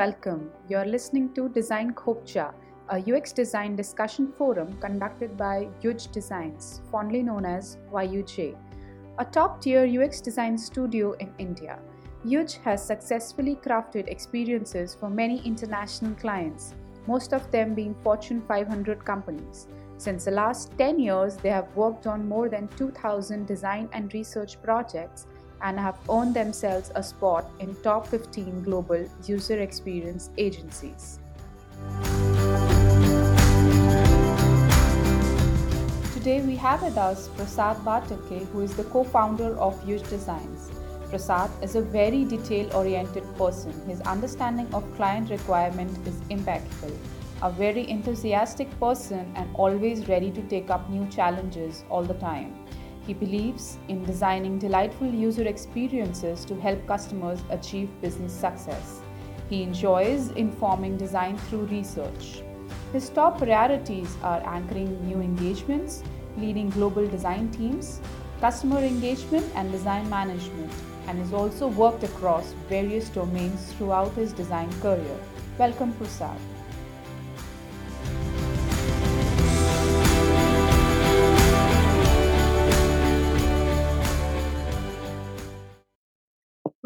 welcome. You're listening to Design Khopcha, a UX design discussion forum conducted by Yuj Designs, fondly known as YUJ, a top tier UX design studio in India. Yuj has successfully crafted experiences for many international clients, most of them being Fortune 500 companies. Since the last 10 years, they have worked on more than 2,000 design and research projects and have earned themselves a spot in top 15 global user experience agencies. Today we have with us Prasad Bhatake, who is the co-founder of Yuj Designs. Prasad is a very detail-oriented person. His understanding of client requirement is impeccable. A very enthusiastic person and always ready to take up new challenges all the time. He believes in designing delightful user experiences to help customers achieve business success. He enjoys informing design through research. His top priorities are anchoring new engagements, leading global design teams, customer engagement, and design management, and has also worked across various domains throughout his design career. Welcome, Prasad.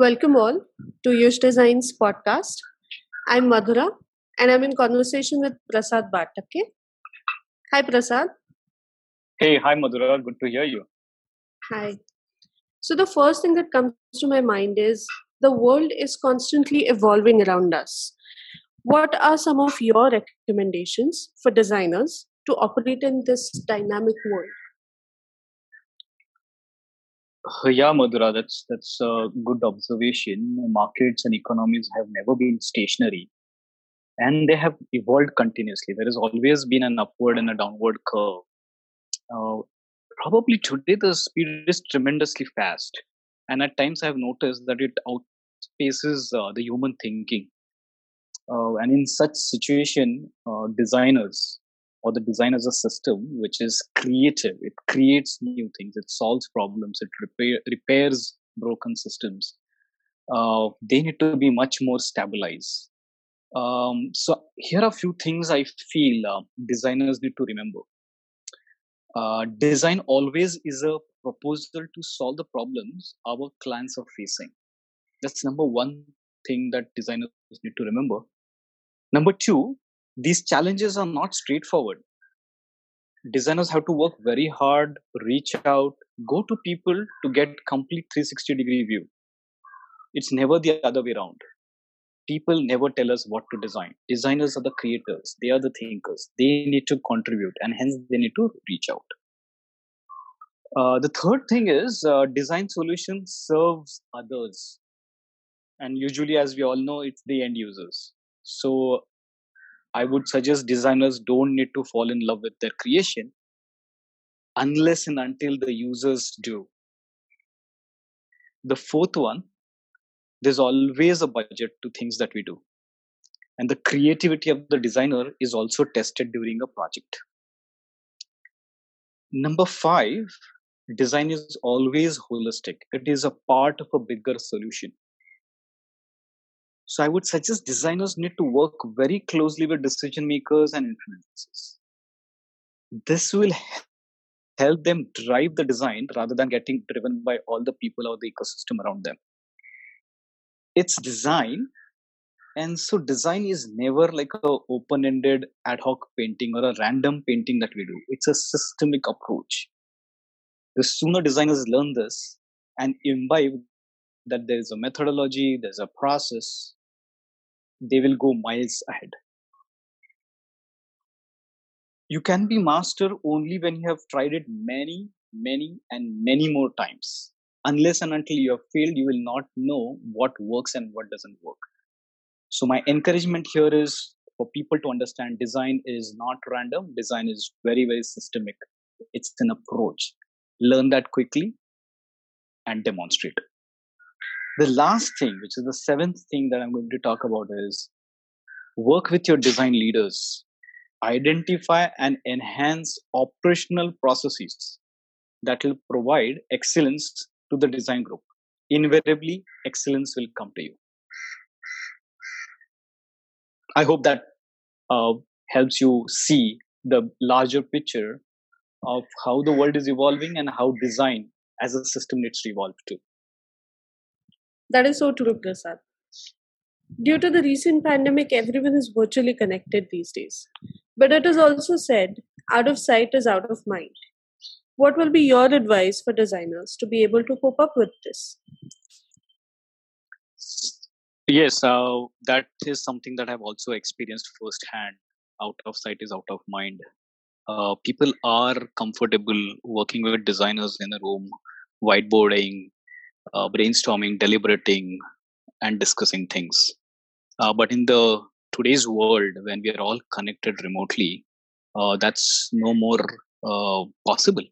Welcome all to Yuj Designs podcast. I'm Madhura and I'm in conversation with Prasad Bhatake. Hi, Prasad. Hey, hi, Madhura. Good to hear you. Hi. So, the first thing that comes to my mind is the world is constantly evolving around us. What are some of your recommendations for designers to operate in this dynamic world? Yeah, Madhura, that's that's a good observation. Markets and economies have never been stationary, and they have evolved continuously. There has always been an upward and a downward curve. Uh, probably today the speed is tremendously fast, and at times I have noticed that it outpaces uh, the human thinking. Uh, and in such situation, uh, designers or the design as a system which is creative. It creates new things. It solves problems. It repair, repairs broken systems. Uh, they need to be much more stabilized. Um, so here are a few things i feel uh, designers need to remember. Uh, design always is a proposal to solve the problems our clients are facing. That's number one thing that designers need to remember. Number two these challenges are not straightforward. Designers have to work very hard reach out go to people to get complete 360 degree view. It's never the other way around. People never tell us what to design. Designers are the creators. They are the thinkers. They need to contribute and hence they need to reach out. Uh, the third thing is uh, design solution serves others. And usually as we all know it's the end users. So I would suggest designers don't need to fall in love with their creation unless and until the users do. The fourth one, there's always a budget to things that we do. And the creativity of the designer is also tested during a project. Number five, design is always holistic. It is a part of a bigger solution. So I would suggest designers need to work very closely with decision makers and influencers. This will help them drive the design rather than getting driven by all the people or the ecosystem around them. It's design, and so design is never like a open-ended ad hoc painting or a random painting that we do. It's a systemic approach. The sooner designers learn this and imbibe that there is a methodology, there's a process, they will go miles ahead. You can be master only when you have tried it many, many, and many more times. Unless and until you have failed, you will not know what works and what doesn't work. So, my encouragement here is for people to understand design is not random, design is very, very systemic. It's an approach. Learn that quickly and demonstrate. The last thing, which is the seventh thing that I'm going to talk about, is work with your design leaders. Identify and enhance operational processes that will provide excellence to the design group. Invariably, excellence will come to you. I hope that uh, helps you see the larger picture of how the world is evolving and how design as a system needs to evolve too. That is so true, Prasad. Due to the recent pandemic, everyone is virtually connected these days. But it is also said, out of sight is out of mind. What will be your advice for designers to be able to cope up with this? Yes, uh, that is something that I've also experienced firsthand. Out of sight is out of mind. Uh, people are comfortable working with designers in a room, whiteboarding, uh, brainstorming, deliberating, and discussing things. Uh, but in the today's world, when we are all connected remotely, uh, that's no more uh, possible.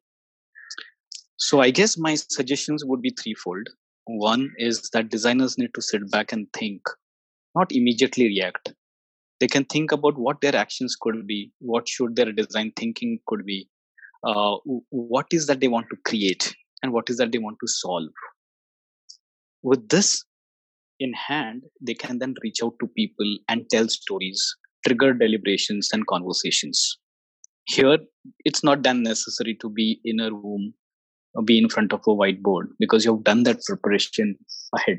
So I guess my suggestions would be threefold. One is that designers need to sit back and think, not immediately react. They can think about what their actions could be, what should their design thinking could be, uh, what is that they want to create, and what is that they want to solve. With this in hand, they can then reach out to people and tell stories, trigger deliberations and conversations. Here, it's not then necessary to be in a room or be in front of a whiteboard because you've done that preparation ahead.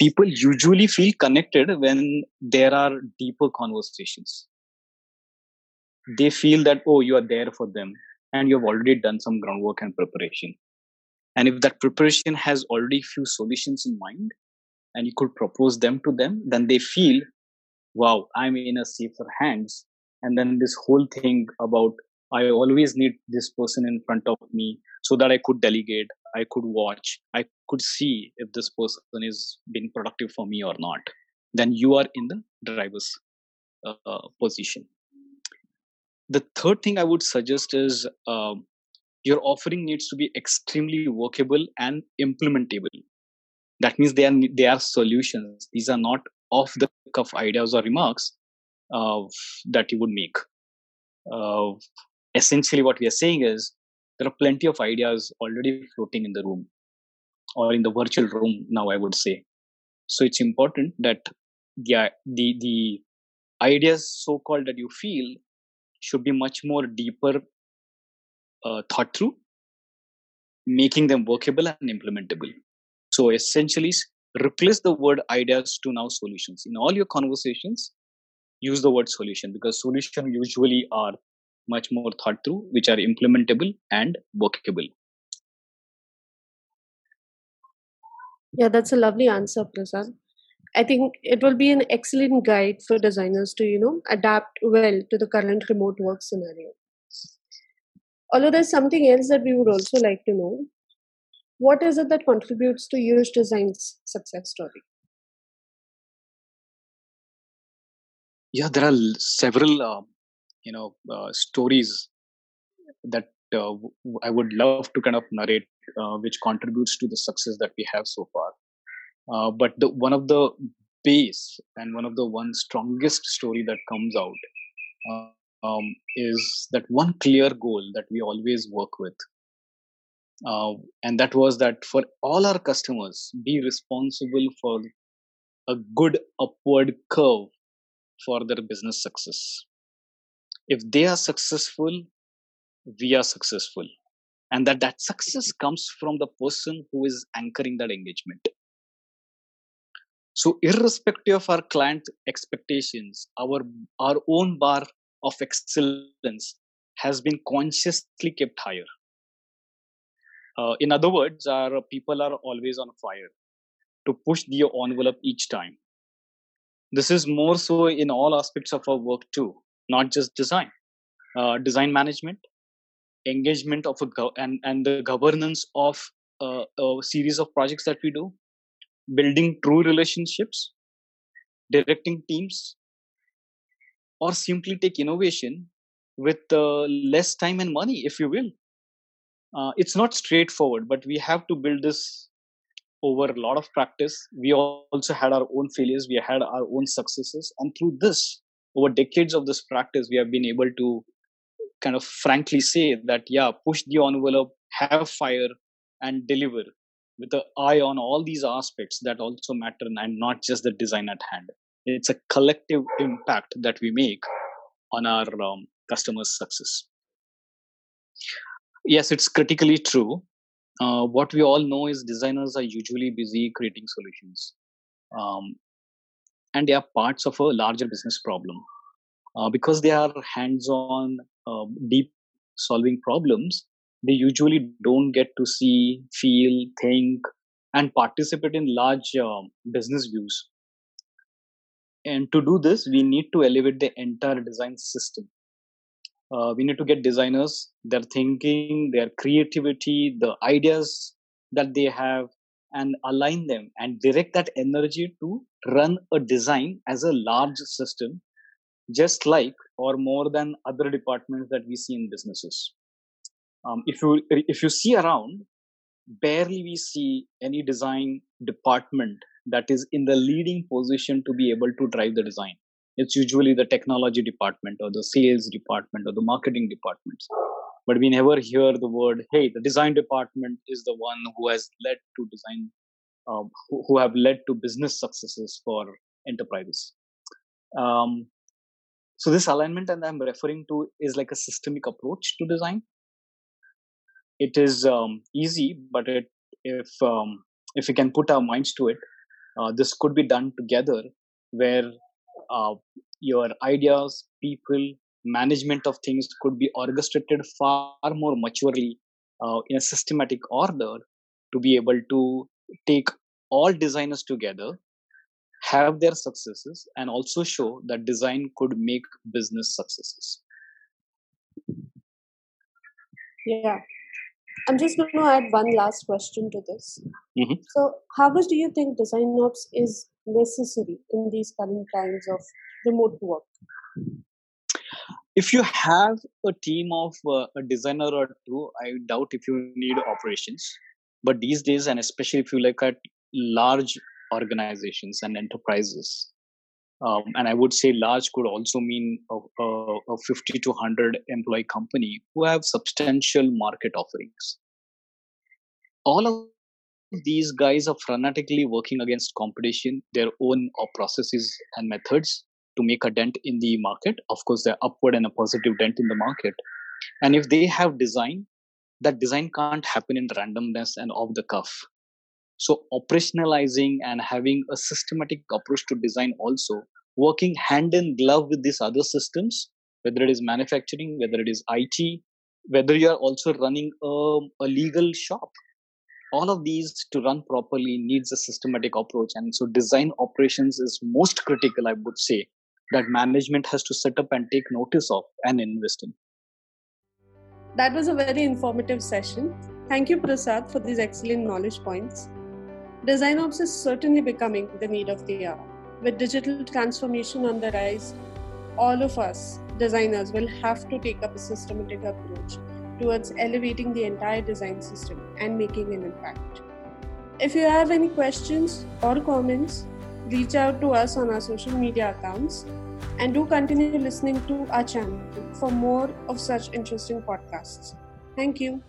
People usually feel connected when there are deeper conversations. They feel that oh you are there for them and you've already done some groundwork and preparation and if that preparation has already few solutions in mind and you could propose them to them then they feel wow i'm in a safer hands and then this whole thing about I always need this person in front of me so that I could delegate, I could watch, I could see if this person is being productive for me or not. Then you are in the driver's uh, position. The third thing I would suggest is um, your offering needs to be extremely workable and implementable. That means they are they are solutions. These are not off the cuff ideas or remarks uh, that you would make. Uh, essentially what we are saying is there are plenty of ideas already floating in the room or in the virtual room now i would say so it's important that the the, the ideas so called that you feel should be much more deeper uh, thought through making them workable and implementable so essentially replace the word ideas to now solutions in all your conversations use the word solution because solution usually are much more thought through, which are implementable and workable. Yeah, that's a lovely answer, Prasad. I think it will be an excellent guide for designers to, you know, adapt well to the current remote work scenario. Although there's something else that we would also like to know. What is it that contributes to Yuj Design's success story? Yeah, there are several uh, you know uh, stories that uh, I would love to kind of narrate, uh, which contributes to the success that we have so far. Uh, but the one of the base and one of the one strongest story that comes out uh, um, is that one clear goal that we always work with. Uh, and that was that for all our customers, be responsible for a good upward curve for their business success. If they are successful we are successful. And that that success comes from the person who is anchoring that engagement. So irrespective of our client expectations our our own bar of excellence has been consciously kept higher. Uh, in other words our people are always on fire to push the envelope each time. This is more so in all aspects of our work too not just design. Uh, design management engagement of a go- and and the governance of uh, a series of projects that we do building true relationships directing teams or simply take innovation with uh, less time and money if you will. Uh, it's not straightforward but we have to build this over a lot of practice. We also had our own failures. We had our own successes. And through this over decades of this practice, we have been able to kind of frankly say that, yeah, push the envelope, have fire, and deliver with the eye on all these aspects that also matter and not just the design at hand. It's a collective impact that we make on our um, customers' success. Yes, it's critically true. Uh, what we all know is designers are usually busy creating solutions. Um, and they are parts of a larger business problem. Uh, because they are hands on, uh, deep solving problems, they usually don't get to see, feel, think, and participate in large uh, business views. And to do this, we need to elevate the entire design system. Uh, we need to get designers, their thinking, their creativity, the ideas that they have, and align them and direct that energy to run a design as a large system, just like or more than other departments that we see in businesses. Um, if you if you see around, barely we see any design department that is in the leading position to be able to drive the design. It's usually the technology department or the sales department or the marketing departments. But we never hear the word, hey, the design department is the one who has led to design, um, who, who, have led to business successes for enterprises. Um, so this alignment that I'm referring to is like a systemic approach to design it is um, easy but it, if um, if we can put our minds to it uh, this could be done together where uh, your ideas people management of things could be orchestrated far more maturely uh, in a systematic order to be able to take all designers together have their successes and also show that design could make business successes. Yeah I'm just going to add one last question to this. Mm-hmm. So, how much do you think design ops is necessary in these current times of remote work? If you have a team of uh, a designer or two, I doubt if you need operations. But these days, and especially if you look at large organizations and enterprises, um, and I would say large could also mean a, a, a 50 to 100 employee company who have substantial market offerings. All of these guys are frantically working against competition, their own uh, processes and methods to make a dent in the market. Of course, they're upward and a positive dent in the market. And if they have design, that design can't happen in randomness and off the cuff. So operationalizing and having a systematic approach to design also working hand in glove with these other systems, whether it is manufacturing, whether it is IT, whether you are also running a, a legal shop. All of these to run properly needs a systematic approach. And so design operations is most critical, I would say, that management has to set up and take notice of and invest in. That was a very informative session. Thank you, Prasad, for these excellent knowledge points. Design ops is certainly becoming the need of the hour. With digital transformation on the rise, all of us, designers, will have to take up a systematic approach towards elevating the entire design system and making an impact. If you have any questions or comments, reach out to us on our social media accounts and do continue listening to our channel for more of such interesting podcasts. Thank you.